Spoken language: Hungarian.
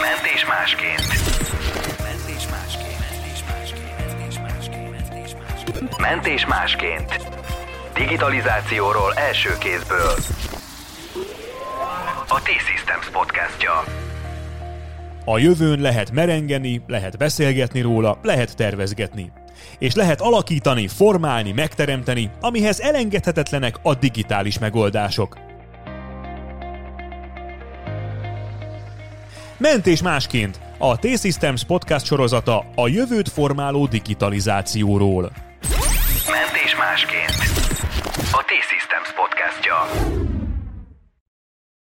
Mentés másként. Mentés másként. Mentés másként. Mentés másként. Mentés másként. Mentés másként. Digitalizációról első kézből. A T-Systems podcastja. A jövőn lehet merengeni, lehet beszélgetni róla, lehet tervezgetni. És lehet alakítani, formálni, megteremteni, amihez elengedhetetlenek a digitális megoldások. Mentés másként, a T-Systems podcast sorozata a jövőt formáló digitalizációról. Mentés másként. A T-Systems podcastja.